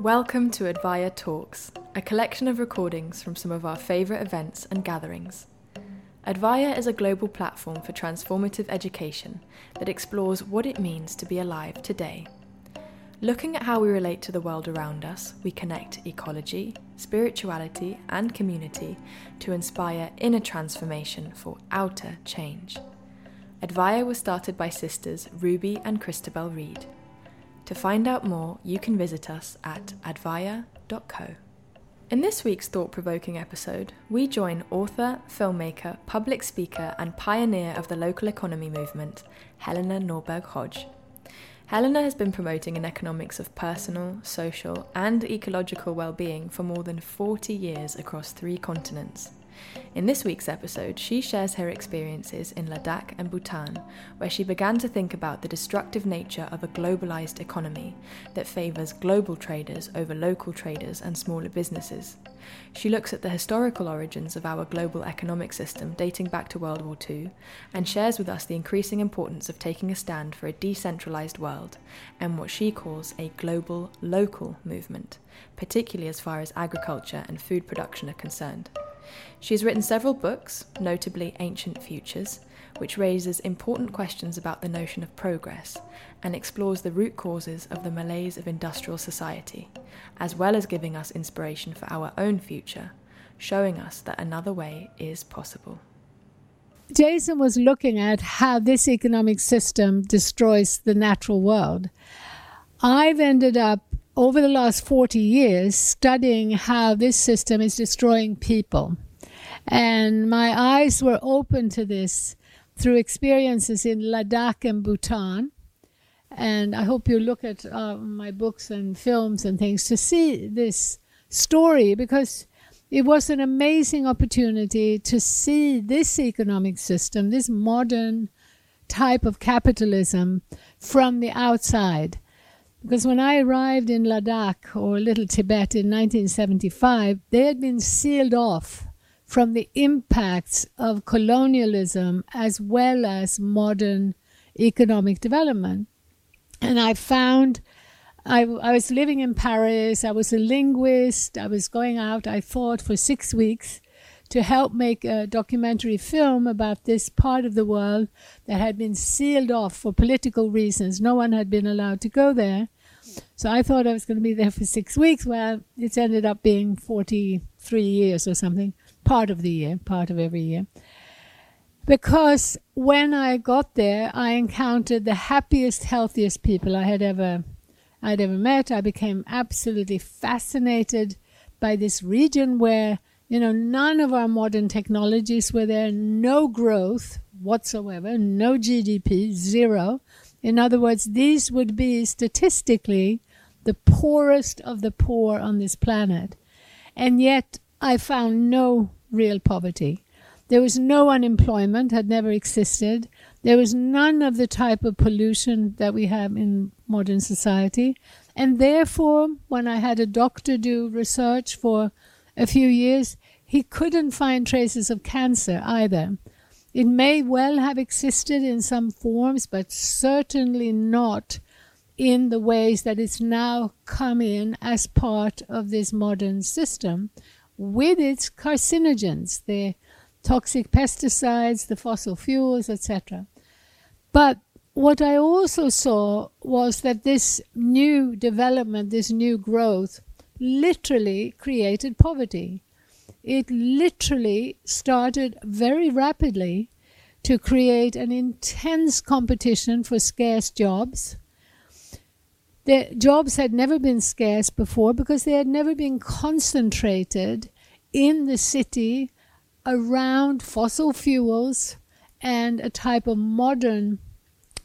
Welcome to Advaya Talks, a collection of recordings from some of our favourite events and gatherings. Advaya is a global platform for transformative education that explores what it means to be alive today. Looking at how we relate to the world around us, we connect ecology, spirituality, and community to inspire inner transformation for outer change. Advaya was started by sisters Ruby and Christabel Reed. To find out more, you can visit us at advaya.co. In this week's thought provoking episode, we join author, filmmaker, public speaker, and pioneer of the local economy movement, Helena Norberg Hodge. Helena has been promoting an economics of personal, social, and ecological well being for more than 40 years across three continents. In this week's episode, she shares her experiences in Ladakh and Bhutan, where she began to think about the destructive nature of a globalized economy that favors global traders over local traders and smaller businesses. She looks at the historical origins of our global economic system dating back to World War II and shares with us the increasing importance of taking a stand for a decentralized world and what she calls a global local movement, particularly as far as agriculture and food production are concerned. She has written several books, notably Ancient Futures, which raises important questions about the notion of progress and explores the root causes of the malaise of industrial society, as well as giving us inspiration for our own future, showing us that another way is possible. Jason was looking at how this economic system destroys the natural world. I've ended up over the last 40 years studying how this system is destroying people. And my eyes were open to this through experiences in Ladakh and Bhutan. And I hope you look at uh, my books and films and things to see this story because it was an amazing opportunity to see this economic system, this modern type of capitalism from the outside. Because when I arrived in Ladakh or Little Tibet in 1975, they had been sealed off from the impacts of colonialism as well as modern economic development. And I found I, I was living in Paris, I was a linguist, I was going out, I thought, for six weeks to help make a documentary film about this part of the world that had been sealed off for political reasons. No one had been allowed to go there. So I thought I was going to be there for six weeks. Well, it's ended up being 43 years or something, part of the year, part of every year. Because when I got there, I encountered the happiest, healthiest people I had ever, I'd ever met. I became absolutely fascinated by this region where, you know, none of our modern technologies were there, no growth whatsoever, no GDP, zero. In other words, these would be statistically the poorest of the poor on this planet. And yet I found no real poverty. There was no unemployment, had never existed. There was none of the type of pollution that we have in modern society. And therefore, when I had a doctor do research for a few years, he couldn't find traces of cancer either. It may well have existed in some forms, but certainly not in the ways that it's now come in as part of this modern system with its carcinogens, the toxic pesticides, the fossil fuels, etc. But what I also saw was that this new development, this new growth, literally created poverty it literally started very rapidly to create an intense competition for scarce jobs. The jobs had never been scarce before because they had never been concentrated in the city around fossil fuels and a type of modern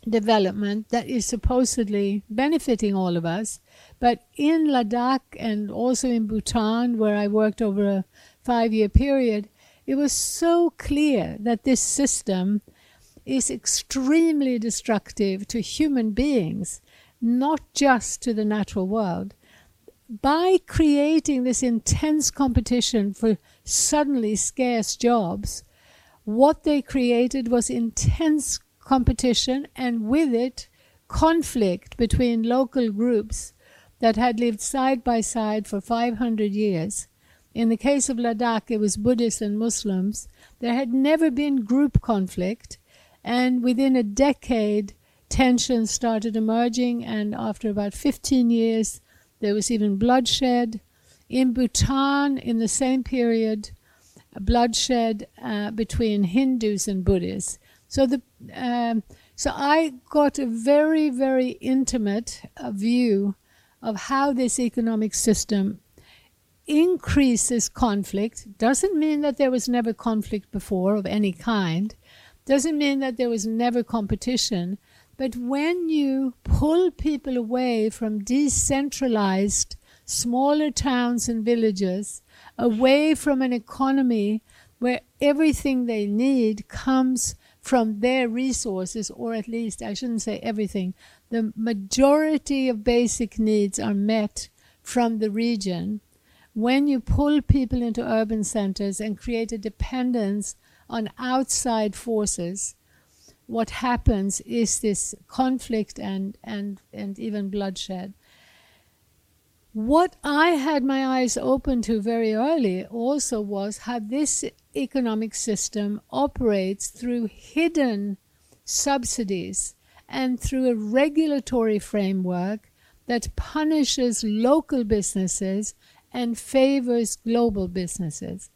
development that is supposedly benefiting all of us. But in Ladakh and also in Bhutan, where I worked over a five year period, it was so clear that this system is extremely destructive to human beings, not just to the natural world. By creating this intense competition for suddenly scarce jobs, what they created was intense competition and with it conflict between local groups that had lived side by side for 500 years. In the case of Ladakh, it was Buddhists and Muslims. There had never been group conflict, and within a decade, tensions started emerging, and after about 15 years, there was even bloodshed. In Bhutan, in the same period, bloodshed uh, between Hindus and Buddhists. So the um, so I got a very very intimate uh, view of how this economic system increases conflict. Doesn't mean that there was never conflict before of any kind. Doesn't mean that there was never competition. But when you pull people away from decentralized smaller towns and villages, away from an economy where everything they need comes from their resources, or at least, I shouldn't say everything, the majority of basic needs are met from the region. When you pull people into urban centers and create a dependence on outside forces, what happens is this conflict and, and, and even bloodshed. What I had my eyes open to very early also was how this economic system operates through hidden subsidies and through a regulatory framework that punishes local businesses and favors global businesses.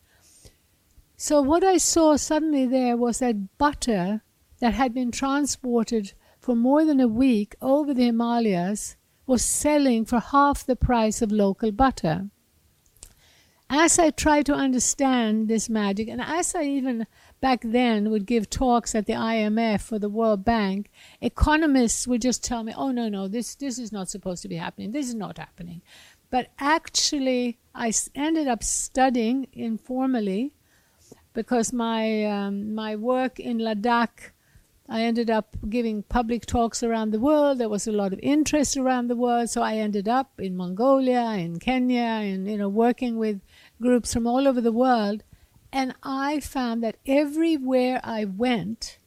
So, what I saw suddenly there was that butter that had been transported for more than a week over the Himalayas was selling for half the price of local butter. As I tried to understand this magic, and as I even back then would give talks at the IMF or the World Bank, economists would just tell me, "Oh no, no, this this is not supposed to be happening. This is not happening." But actually, I ended up studying informally because my um, my work in Ladakh I ended up giving public talks around the world. There was a lot of interest around the world, so I ended up in Mongolia, in Kenya, and you know working with groups from all over the world. And I found that everywhere I went,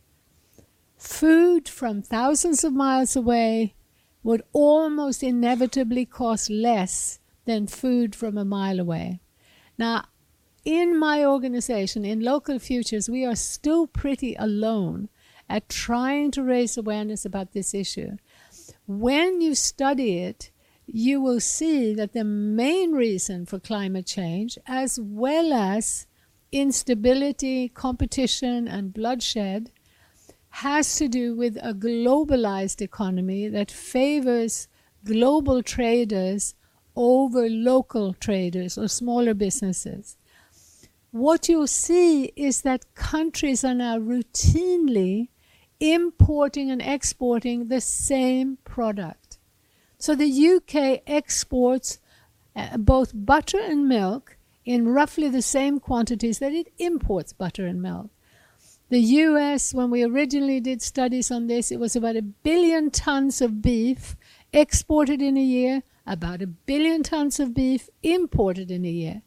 food from thousands of miles away would almost inevitably cost less than food from a mile away. Now, in my organization, in Local Futures, we are still pretty alone at trying to raise awareness about this issue. When you study it, you will see that the main reason for climate change, as well as instability, competition, and bloodshed, has to do with a globalized economy that favors global traders over local traders or smaller businesses. What you'll see is that countries are now routinely importing and exporting the same product. So the UK exports uh, both butter and milk in roughly the same quantities that it imports butter and milk. The US, when we originally did studies on this, it was about a billion tons of beef exported in a year, about a billion tons of beef imported in a year.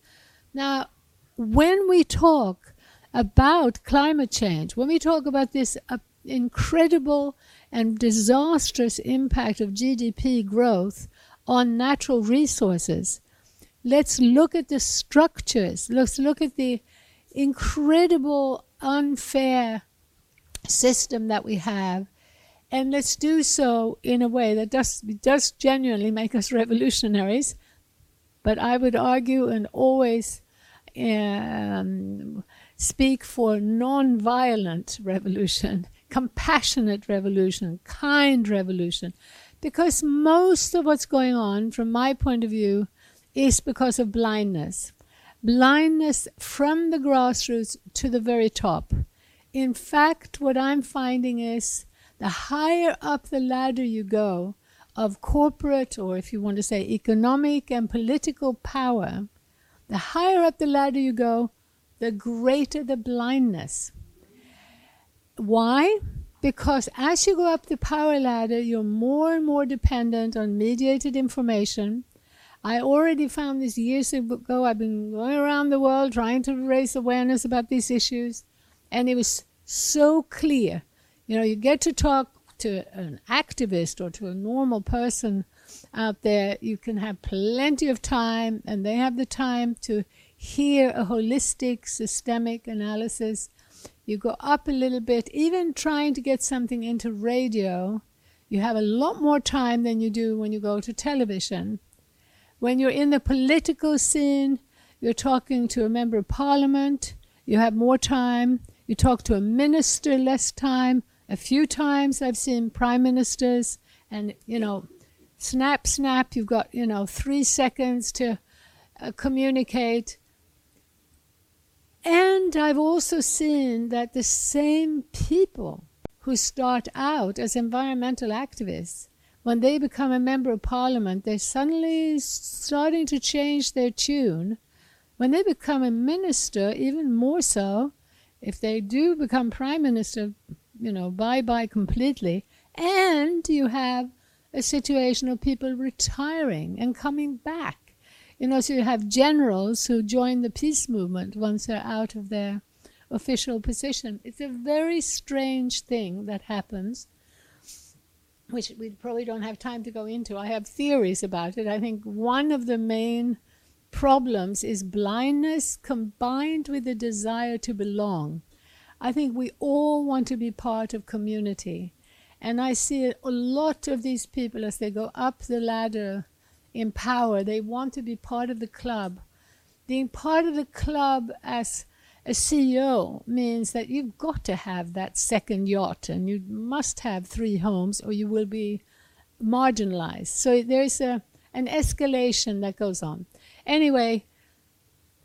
Now, when we talk about climate change, when we talk about this uh, incredible and disastrous impact of GDP growth on natural resources. Let's look at the structures. Let's look at the incredible, unfair system that we have. And let's do so in a way that does, does genuinely make us revolutionaries. But I would argue and always um, speak for non-violent revolution compassionate revolution, kind revolution. Because most of what's going on, from my point of view, is because of blindness. Blindness from the grassroots to the very top. In fact, what I'm finding is the higher up the ladder you go of corporate, or if you want to say economic and political power, the higher up the ladder you go, the greater the blindness. Why? Because as you go up the power ladder, you're more and more dependent on mediated information. I already found this years ago. I've been going around the world trying to raise awareness about these issues, and it was so clear. You know, you get to talk to an activist or to a normal person out there, you can have plenty of time, and they have the time to hear a holistic, systemic analysis. You go up a little bit, even trying to get something into radio, you have a lot more time than you do when you go to television. When you're in the political scene, you're talking to a member of parliament, you have more time. You talk to a minister less time. A few times I've seen prime ministers, and you know, snap, snap, you've got, you know, three seconds to uh, communicate. And I've also seen that the same people who start out as environmental activists, when they become a member of parliament, they're suddenly starting to change their tune. When they become a minister, even more so, if they do become prime minister, you know, bye bye completely. And you have a situation of people retiring and coming back. You know, so you have generals who join the peace movement once they're out of their official position. It's a very strange thing that happens, which we probably don't have time to go into. I have theories about it. I think one of the main problems is blindness combined with the desire to belong. I think we all want to be part of community. And I see a lot of these people as they go up the ladder in power, they want to be part of the club. Being part of the club as a CEO means that you've got to have that second yacht and you must have three homes or you will be marginalized. So there's a, an escalation that goes on. Anyway,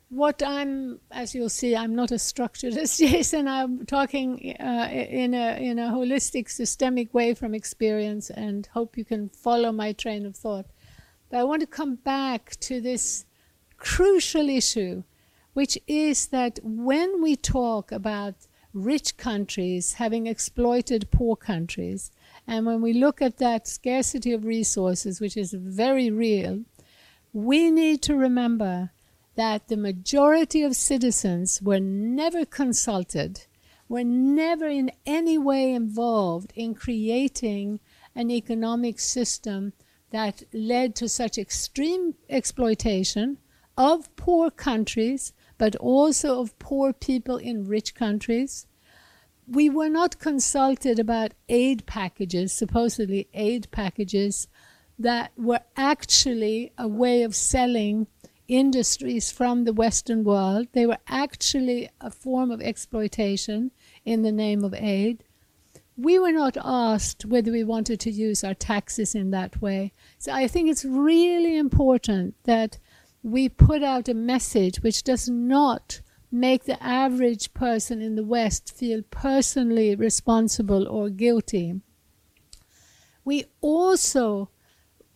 what I'm, as you'll see, I'm not as structured as Jason. I'm talking uh, in a in a holistic, systemic way from experience, and hope you can follow my train of thought. But I want to come back to this crucial issue, which is that when we talk about rich countries having exploited poor countries, and when we look at that scarcity of resources, which is very real, we need to remember that the majority of citizens were never consulted, were never in any way involved in creating an economic system that led to such extreme exploitation of poor countries, but also of poor people in rich countries. We were not consulted about aid packages, supposedly aid packages, that were actually a way of selling industries from the Western world. They were actually a form of exploitation in the name of aid. We were not asked whether we wanted to use our taxes in that way. So I think it's really important that we put out a message which does not make the average person in the West feel personally responsible or guilty. We also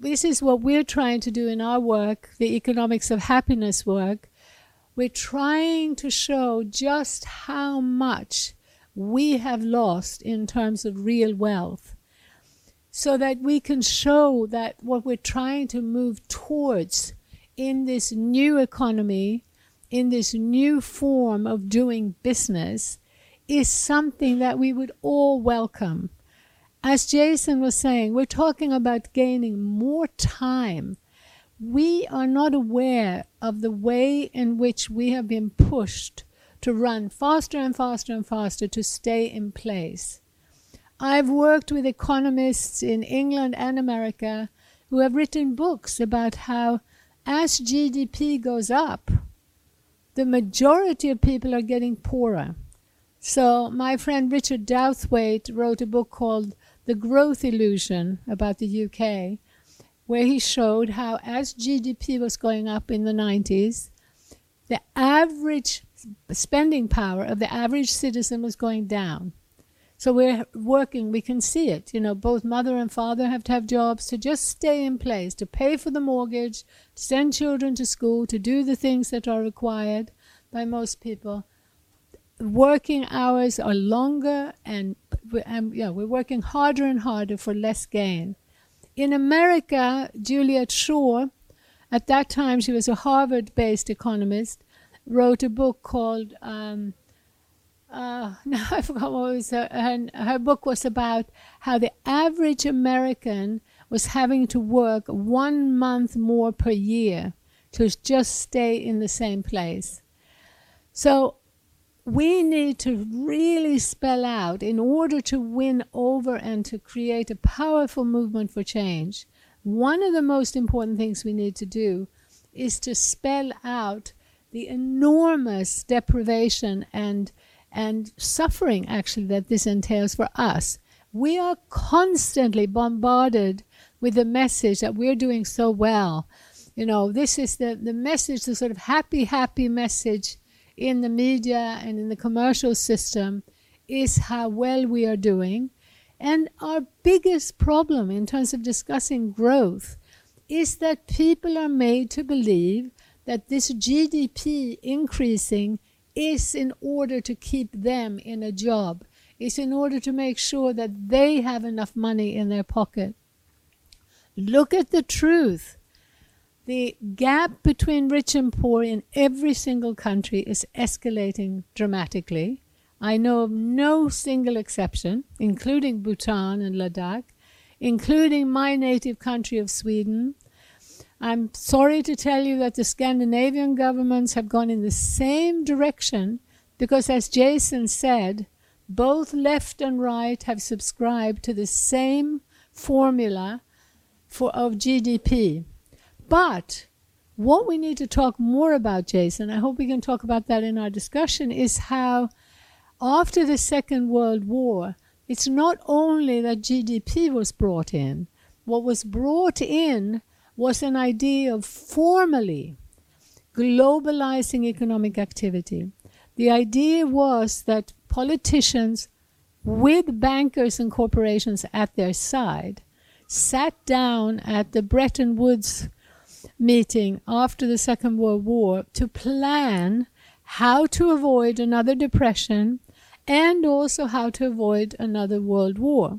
this is what we're trying to do in our work, the economics of happiness work. We're trying to show just how much we have lost in terms of real wealth so that we can show that what we're trying to move towards in this new economy, in this new form of doing business, is something that we would all welcome as Jason was saying, we're talking about gaining more time. We are not aware of the way in which we have been pushed to run faster and faster and faster to stay in place. I've worked with economists in England and America who have written books about how, as GDP goes up, the majority of people are getting poorer. So, my friend Richard Douthwaite wrote a book called the growth illusion about the UK, where he showed how, as GDP was going up in the 90s, the average spending power of the average citizen was going down. So we're working, we can see it. You know, both mother and father have to have jobs to just stay in place, to pay for the mortgage, to send children to school, to do the things that are required by most people working hours are longer and, and yeah, we're working harder and harder for less gain. In America, Juliet Schor, at that time she was a Harvard based economist, wrote a book called, um, uh, now I forgot what was her, her, her book was about how the average American was having to work one month more per year to just stay in the same place. So we need to really spell out in order to win over and to create a powerful movement for change. One of the most important things we need to do is to spell out the enormous deprivation and and suffering actually that this entails for us. We are constantly bombarded with the message that we're doing so well. You know, this is the, the message, the sort of happy, happy message in the media and in the commercial system is how well we are doing. And our biggest problem in terms of discussing growth is that people are made to believe that this GDP increasing is in order to keep them in a job, is in order to make sure that they have enough money in their pocket. Look at the truth. The gap between rich and poor in every single country is escalating dramatically. I know of no single exception, including Bhutan and Ladakh, including my native country of Sweden. I'm sorry to tell you that the Scandinavian governments have gone in the same direction because, as Jason said, both left and right have subscribed to the same formula for of GDP. But what we need to talk more about, Jason, I hope we can talk about that in our discussion, is how after the Second World War, it's not only that GDP was brought in, what was brought in was an idea of formally globalizing economic activity. The idea was that politicians, with bankers and corporations at their side, sat down at the Bretton Woods meeting after the Second World War to plan how to avoid another depression and also how to avoid another world war.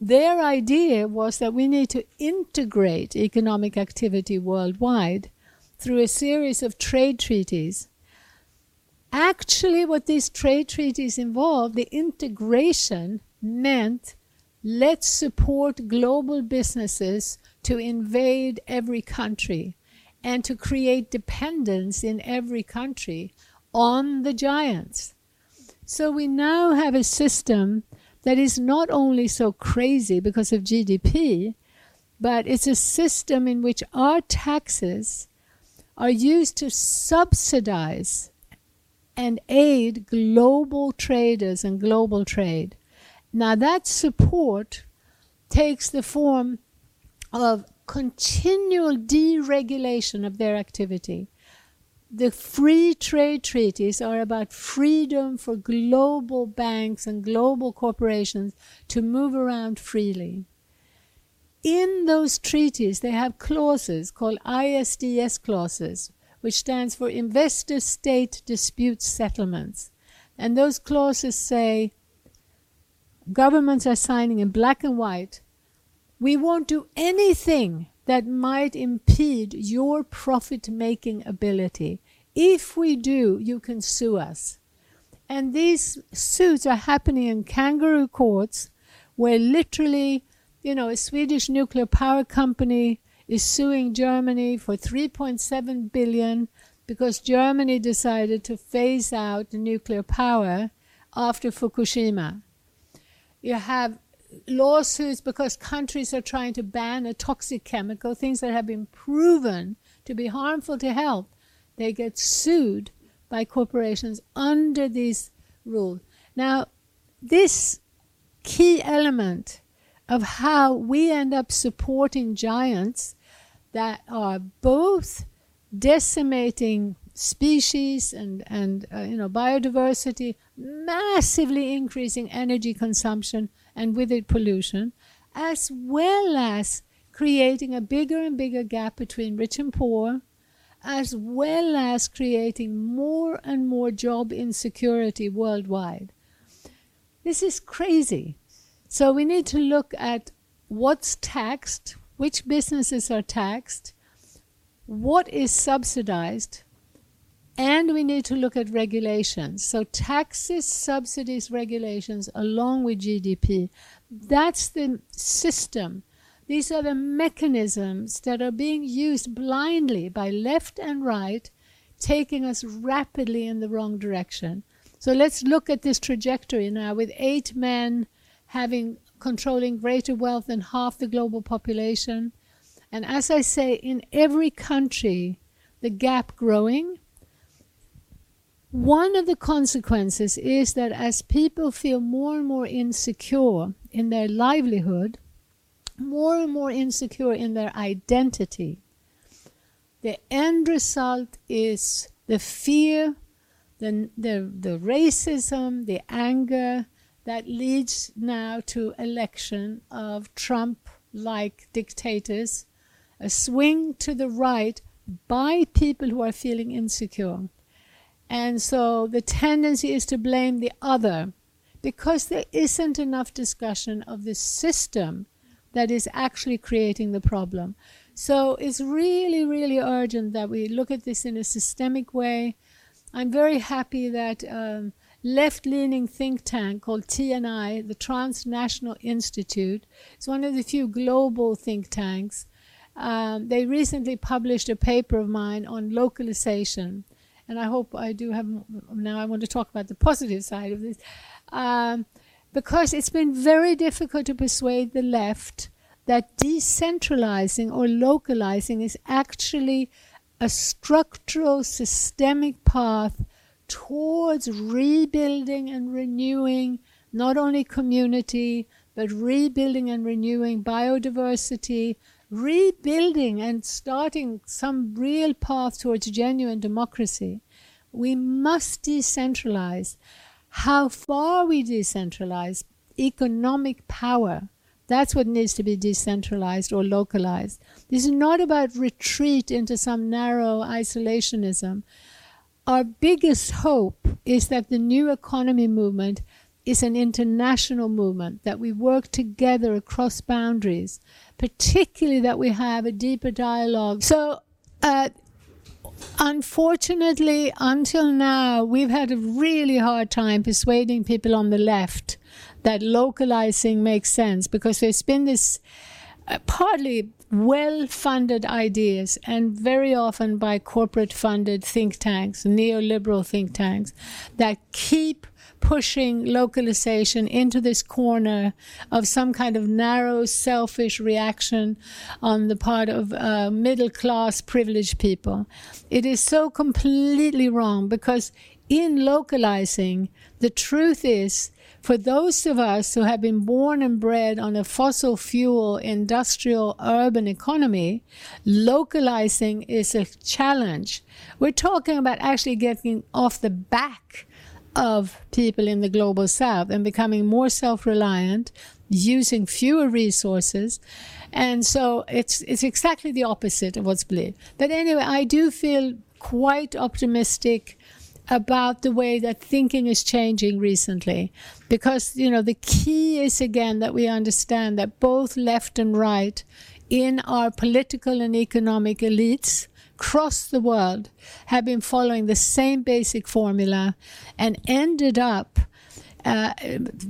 Their idea was that we need to integrate economic activity worldwide through a series of trade treaties. Actually, what these trade treaties involved, the integration meant let's support global businesses to invade every country and to create dependence in every country on the giants. So we now have a system that is not only so crazy because of GDP, but it's a system in which our taxes are used to subsidize and aid global traders and global trade. Now, that support takes the form of continual deregulation of their activity the free trade treaties are about freedom for global banks and global corporations to move around freely. In those treaties, they have clauses called ISDS clauses, which stands for Investor State Dispute Settlements. And those clauses say governments are signing in black and white we won't do anything that might impede your profit making ability. If we do, you can sue us. And these suits are happening in kangaroo courts where literally, you know, a Swedish nuclear power company is suing Germany for 3.7 billion because Germany decided to phase out nuclear power after Fukushima. You have lawsuits because countries are trying to ban a toxic chemical, things that have been proven to be harmful to health. They get sued by corporations under these rules. Now, this key element of how we end up supporting giants that are both decimating species and, and uh, you know biodiversity, massively increasing energy consumption and with it pollution, as well as creating a bigger and bigger gap between rich and poor, as well as creating more and more job insecurity worldwide. This is crazy. So we need to look at what's taxed, which businesses are taxed, what is subsidized, and we need to look at regulations. So, taxes, subsidies, regulations, along with GDP. That's the system These are the mechanisms that are being used blindly by left and right, taking us rapidly in the wrong direction. So let's look at this trajectory now with eight men having controlling greater wealth than half the global population. And as I say, in every country, the gap growing. One of the consequences is that as people feel more and more insecure in their livelihood, more and more insecure in their identity, the end result is the fear, the, the, the racism, the anger, that leads now to election of Trump like dictators, a swing to the right by people who are feeling insecure. And so the tendency is to blame the other because there isn't enough discussion of the system that is actually creating the problem. So it's really, really urgent that we look at this in a systemic way. I'm very happy that um, left leaning think tank called TNI, the Transnational Institute. It's one of the few global think tanks. Um, they recently published a paper of mine on localization. And I hope I do have, now I want to talk about the positive side of this. Um, because it's been very difficult to persuade the left that decentralizing or localizing is actually a structural, systemic path towards rebuilding and renewing not only community, but rebuilding and renewing biodiversity, rebuilding and starting some real path towards genuine democracy. We must decentralize. How far we decentralize economic power, that's what needs to be decentralized or localized. This is not about retreat into some narrow isolationism, our biggest hope is that the new economy movement is an international movement, that we work together across boundaries, particularly that we have a deeper dialogue. So, uh, unfortunately, until now, we've had a really hard time persuading people on the left that localizing makes sense because there's been this uh, partly well funded ideas, and very often by corporate funded think tanks, neoliberal think tanks, that keep pushing localization into this corner of some kind of narrow, selfish reaction on the part of uh, middle class privileged people. It is so completely wrong because in localizing, the truth is for those of us who have been born and bred on a fossil fuel industrial urban economy, localizing is a challenge. We're talking about actually getting off the back of people in the global south and becoming more self reliant, using fewer resources. And so it's, it's exactly the opposite of what's believed. But anyway, I do feel quite optimistic about the way that thinking is changing recently. Because, you know, the key is again that we understand that both left and right in our political and economic elites across the world have been following the same basic formula and ended up uh,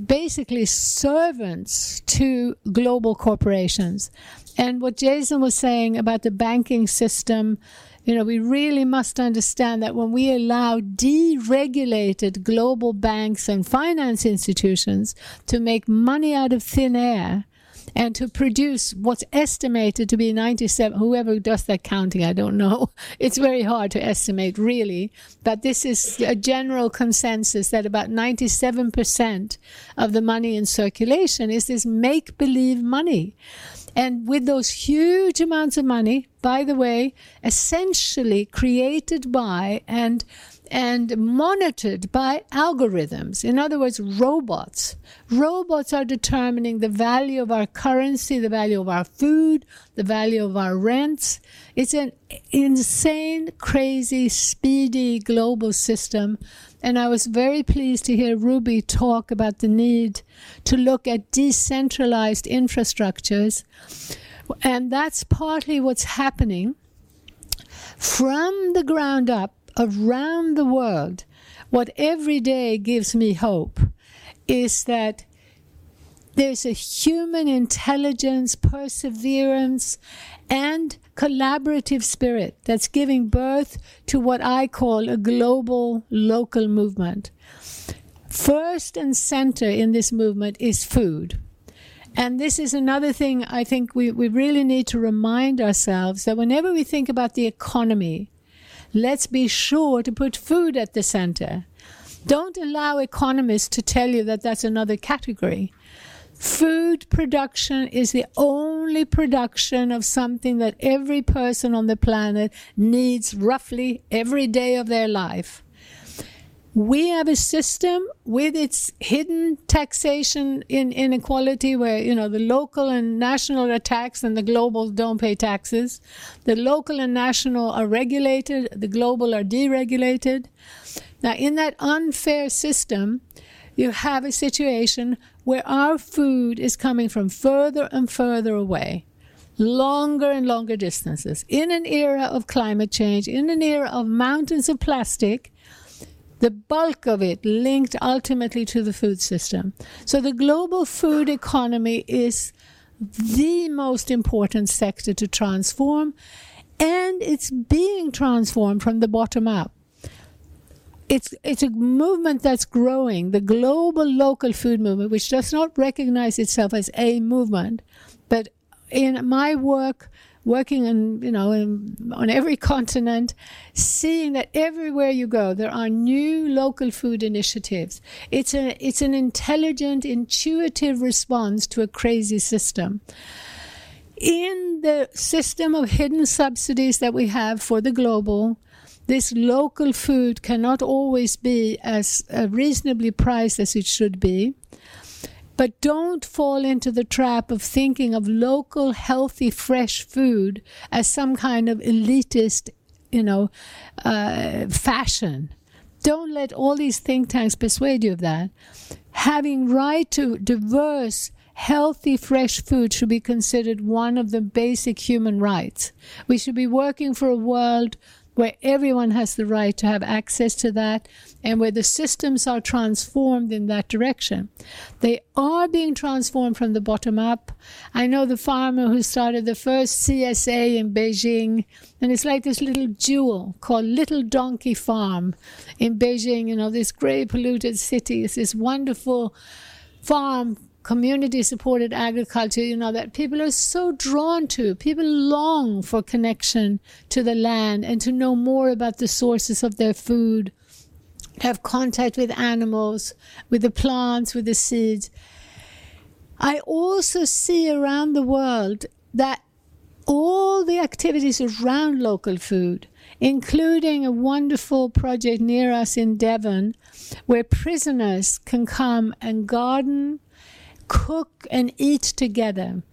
basically servants to global corporations. And what Jason was saying about the banking system you know, we really must understand that when we allow deregulated global banks and finance institutions to make money out of thin air, and to produce what's estimated to be 97 whoever does that counting i don't know. It's very hard to estimate really. But this is a general consensus that about 97% of the money in circulation is this make believe money. And with those huge amounts of money, by the way, essentially created by and and monitored by algorithms. In other words, robots. Robots are determining the value of our currency, the value of our food, the value of our rents. It's an insane, crazy, speedy global system and I was very pleased to hear Ruby talk about the need to look at decentralized infrastructures. And that's partly what's happening from the ground up around the world. What every day gives me hope is that there's a human intelligence, perseverance, and collaborative spirit that's giving birth to what I call a global local movement. First and center in this movement is food. And this is another thing I think we, we really need to remind ourselves that whenever we think about the economy, let's be sure to put food at the center. Don't allow economists to tell you that that's another category. Food production is the only production of something that every person on the planet needs roughly every day of their life. We have a system with its hidden taxation in inequality where, you know, the local and national are taxed and the global don't pay taxes. The local and national are regulated, the global are deregulated. Now, in that unfair system, you have a situation where our food is coming from further and further away, longer and longer distances. In an era of climate change, in an era of mountains of plastic, the bulk of it linked ultimately to the food system. So the global food economy is the most important sector to transform, and it's being transformed from the bottom up it's it's a movement that's growing, the global local food movement, which does not recognize itself as a movement, but in my work, working in you know in, on every continent, seeing that everywhere you go there are new local food initiatives. It's a it's an intelligent, intuitive response to a crazy system. In the system of hidden subsidies that we have for the global, this local food cannot always be as uh, reasonably priced as it should be. But don't fall into the trap of thinking of local, healthy, fresh food as some kind of elitist, you know, uh, fashion. Don't let all these think tanks persuade you of that. Having right to diverse, healthy, fresh food should be considered one of the basic human rights. We should be working for a world where everyone has the right to have access to that and where the systems are transformed in that direction. They are being transformed from the bottom up. I know the farmer who started the first CSA in Beijing, and it's like this little jewel called Little Donkey Farm in Beijing, you know, this gray polluted city. It's this wonderful farm community supported agriculture, you know, that people are so drawn to. People long for connection to the land and to know more about the sources of their food, have contact with animals, with the plants, with the seeds. I also see around the world that all the activities around local food, including a wonderful project near us in Devon, where prisoners can come and garden, cook and eat together.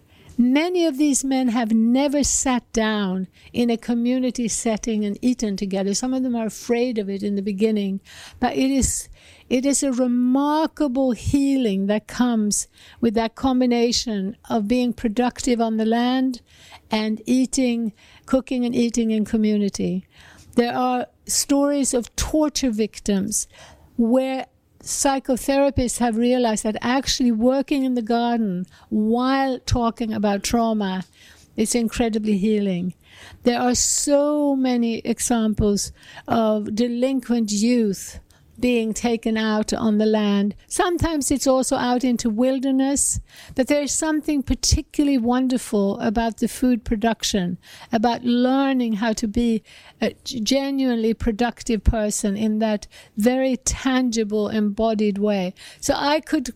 Many of these men have never sat down in a community setting and eaten together. Some of them are afraid of it in the beginning, but it is it is a remarkable healing that comes with that combination of being productive on the land and eating, cooking and eating in community. There are stories of torture victims where psychotherapists have realized that actually working in the garden while talking about trauma is incredibly healing. There are so many examples of delinquent youth being taken out on the land. Sometimes it's also out into wilderness, but there's something particularly wonderful about the food production, about learning how to be a genuinely productive person in that very tangible, embodied way. So I could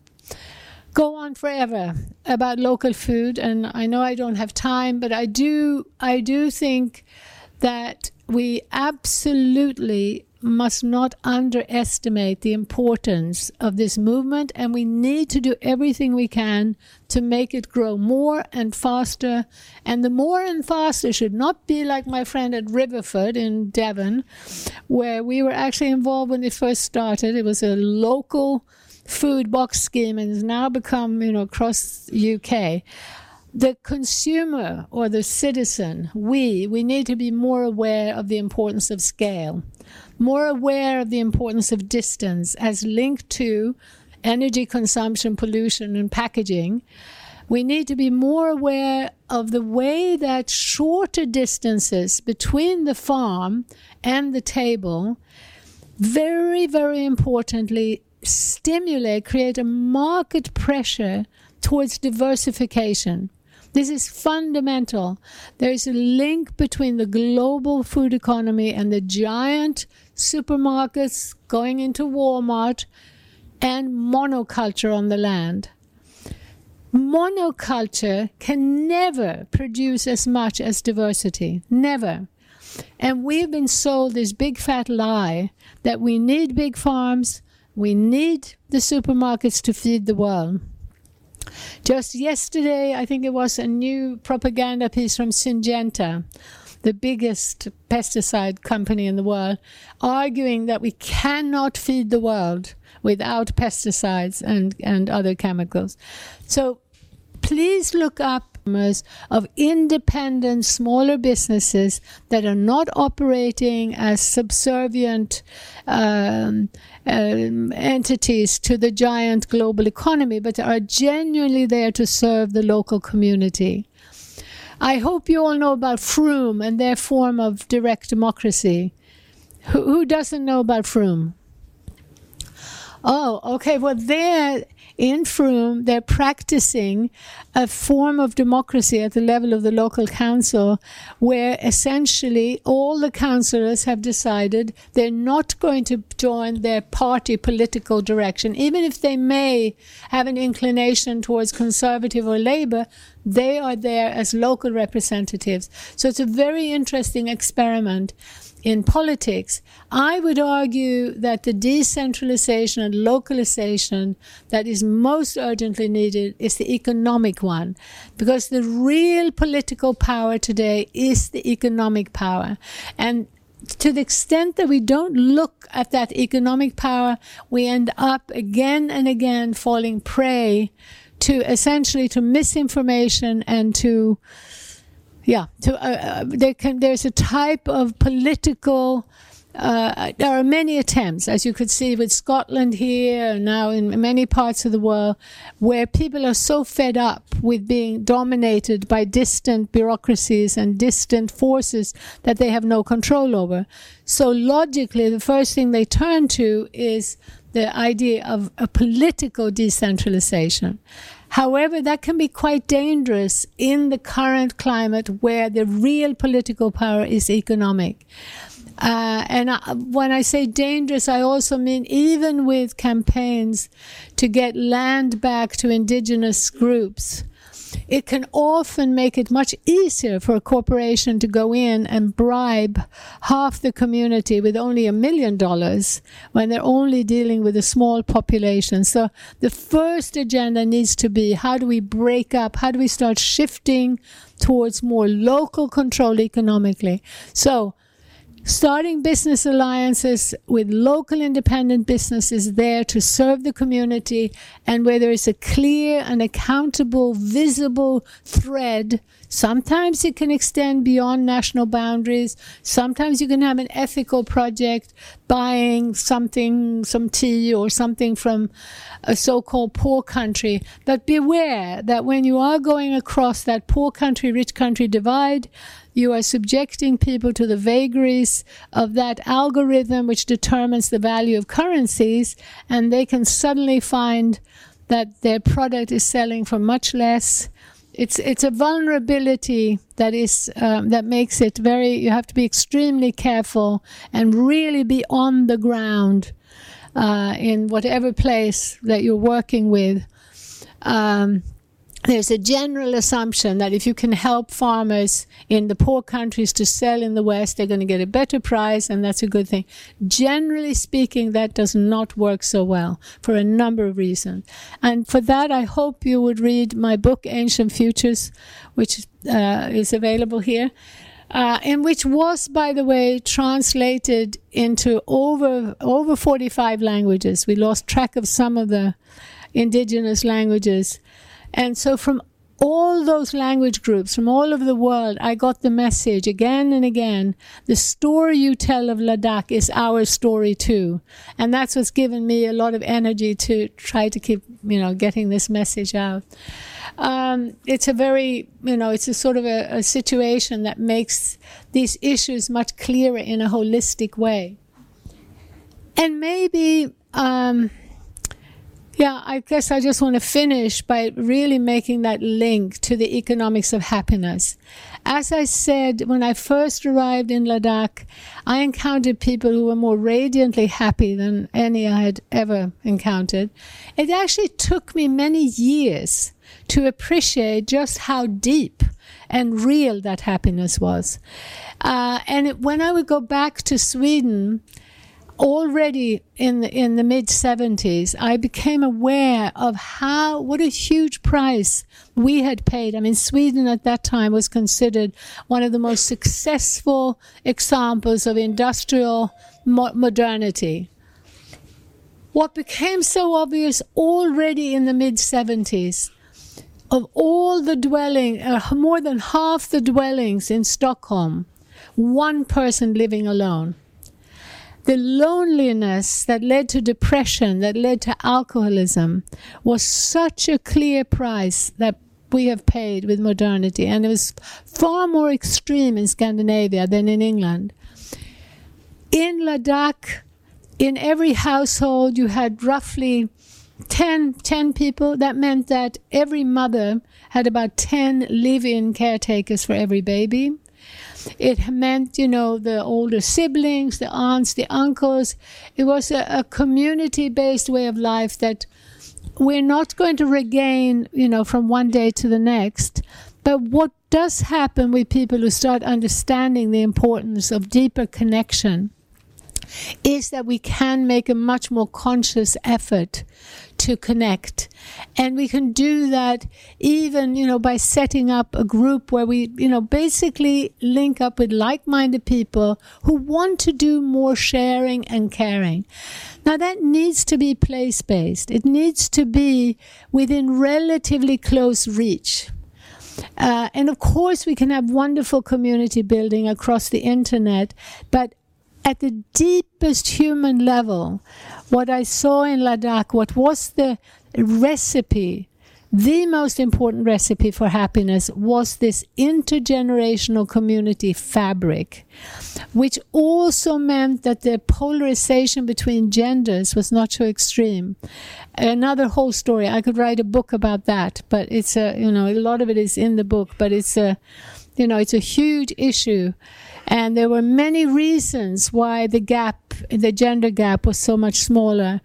go on forever about local food and I know I don't have time, but I do I do think that we absolutely must not underestimate the importance of this movement, and we need to do everything we can to make it grow more and faster. And the more and faster should not be like my friend at Riverford in Devon, where we were actually involved when it first started. It was a local food box scheme and has now become, you know, across UK the consumer or the citizen, we, we need to be more aware of the importance of scale more aware of the importance of distance as linked to energy consumption, pollution, and packaging. We need to be more aware of the way that shorter distances between the farm and the table, very, very importantly, stimulate, create a market pressure towards diversification. This is fundamental. There is a link between the global food economy and the giant supermarkets going into Walmart and monoculture on the land. Monoculture can never produce as much as diversity. Never. And we've been sold this big fat lie that we need big farms, we need the supermarkets to feed the world. Just yesterday, I think it was a new propaganda piece from Syngenta, the biggest pesticide company in the world, arguing that we cannot feed the world without pesticides and, and other chemicals. So please look up of independent smaller businesses that are not operating as subservient um, um, entities to the giant global economy, but are genuinely there to serve the local community. I hope you all know about Frome and their form of direct democracy. Who, who doesn't know about Frome? Oh, okay. Well, there in Frome, they're practicing a form of democracy at the level of the local council, where essentially all the councillors have decided they're not going to join their party political direction, even if they may have an inclination towards conservative or labor. They are there as local representatives. So it's a very interesting experiment in politics, I would argue that the decentralization and localization that is most urgently needed is the economic one. Because the real political power today is the economic power. And to the extent that we don't look at that economic power, we end up again and again falling prey to essentially to misinformation and to yeah, so uh, uh, there can, there's a type of political. Uh, there are many attempts, as you could see with Scotland here, now in many parts of the world, where people are so fed up with being dominated by distant bureaucracies and distant forces that they have no control over. So logically, the first thing they turn to is the idea of a political decentralization. However, that can be quite dangerous in the current climate where the real political power is economic. Uh, and I, when I say dangerous, I also mean even with campaigns to get land back to indigenous groups it can often make it much easier for a corporation to go in and bribe half the community with only a million dollars when they're only dealing with a small population. So the first agenda needs to be how do we break up? How do we start shifting towards more local control economically? So starting business alliances with local independent businesses there to serve the community and where there is a clear and accountable, visible thread. Sometimes it can extend beyond national boundaries. Sometimes you can have an ethical project buying something, some tea or something from a so-called poor country. But beware that when you are going across that poor country, rich country divide, you are subjecting people to the vagaries of that algorithm which determines the value of currencies, and they can suddenly find that their product is selling for much less. It's it's a vulnerability that is um, that makes it very. You have to be extremely careful and really be on the ground uh, in whatever place that you're working with. Um, there's a general assumption that if you can help farmers in the poor countries to sell in the West, they're going to get a better price, and that's a good thing. Generally speaking, that does not work so well for a number of reasons. And for that, I hope you would read my book, Ancient Futures, which uh, is available here. Uh, and which was, by the way, translated into over over 45 languages. We lost track of some of the indigenous languages. And so, from all those language groups from all over the world, I got the message again and again. The story you tell of Ladakh is our story too. And that's what's given me a lot of energy to try to keep, you know, getting this message out. Um, it's a very, you know, it's a sort of a, a situation that makes these issues much clearer in a holistic way. And maybe, um, yeah, I guess I just want to finish by really making that link to the economics of happiness. As I said, when I first arrived in Ladakh, I encountered people who were more radiantly happy than any I had ever encountered. It actually took me many years to appreciate just how deep and real that happiness was. Uh, and it, when I would go back to Sweden, already in the, in the mid 70s, I became aware of how, what a huge price we had paid. I mean, Sweden at that time was considered one of the most successful examples of industrial mo- modernity. What became so obvious already in the mid 70s of all the dwelling, uh, more than half the dwellings in Stockholm, one person living alone the loneliness that led to depression, that led to alcoholism, was such a clear price that we have paid with modernity. And it was far more extreme in Scandinavia than in England. In Ladakh, in every household, you had roughly 10, 10 people. That meant that every mother had about 10 live in caretakers for every baby. It meant, you know, the older siblings, the aunts, the uncles. It was a, a community based way of life that we're not going to regain, you know, from one day to the next. But what does happen with people who start understanding the importance of deeper connection is that we can make a much more conscious effort to connect. And we can do that even, you know, by setting up a group where we, you know, basically link up with like minded people who want to do more sharing and caring. Now, that needs to be place based, it needs to be within relatively close reach. Uh, and of course, we can have wonderful community building across the internet, but at the deepest human level, what I saw in Ladakh, what was the recipe, the most important recipe for happiness was this intergenerational community fabric, which also meant that the polarization between genders was not so extreme. Another whole story. I could write a book about that, but it's a, you know, a lot of it is in the book, but it's a, you know, it's a huge issue. And there were many reasons why the gap, the gender gap, was so much smaller,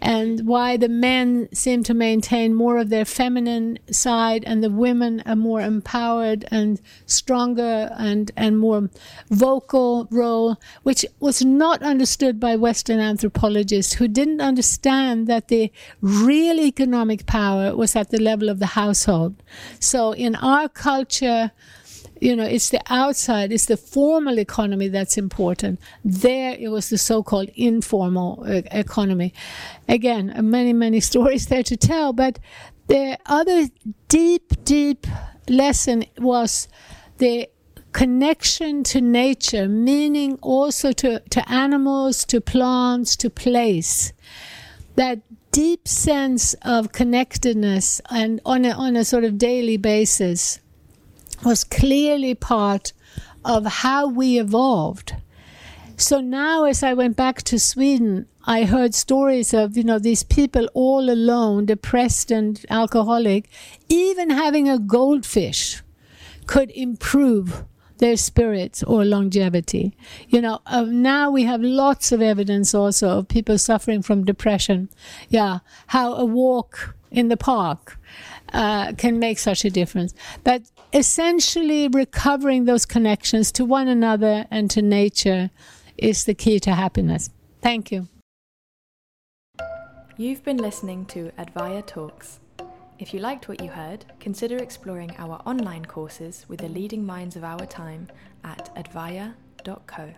and why the men seem to maintain more of their feminine side, and the women a more empowered and stronger and, and more vocal role, which was not understood by Western anthropologists who didn't understand that the real economic power was at the level of the household. So in our culture, you know, it's the outside, it's the formal economy that's important. There, it was the so-called informal uh, economy. Again, many, many stories there to tell, but the other deep, deep lesson was the connection to nature, meaning also to, to animals, to plants, to place. That deep sense of connectedness and on a, on a sort of daily basis was clearly part of how we evolved. So now, as I went back to Sweden, I heard stories of, you know, these people all alone, depressed and alcoholic, even having a goldfish could improve their spirits or longevity. You know, uh, now we have lots of evidence also of people suffering from depression. Yeah, how a walk in the park uh, can make such a difference. But essentially, recovering those connections to one another and to nature is the key to happiness. Thank you. You've been listening to Advaya Talks. If you liked what you heard, consider exploring our online courses with the leading minds of our time at advaya.co.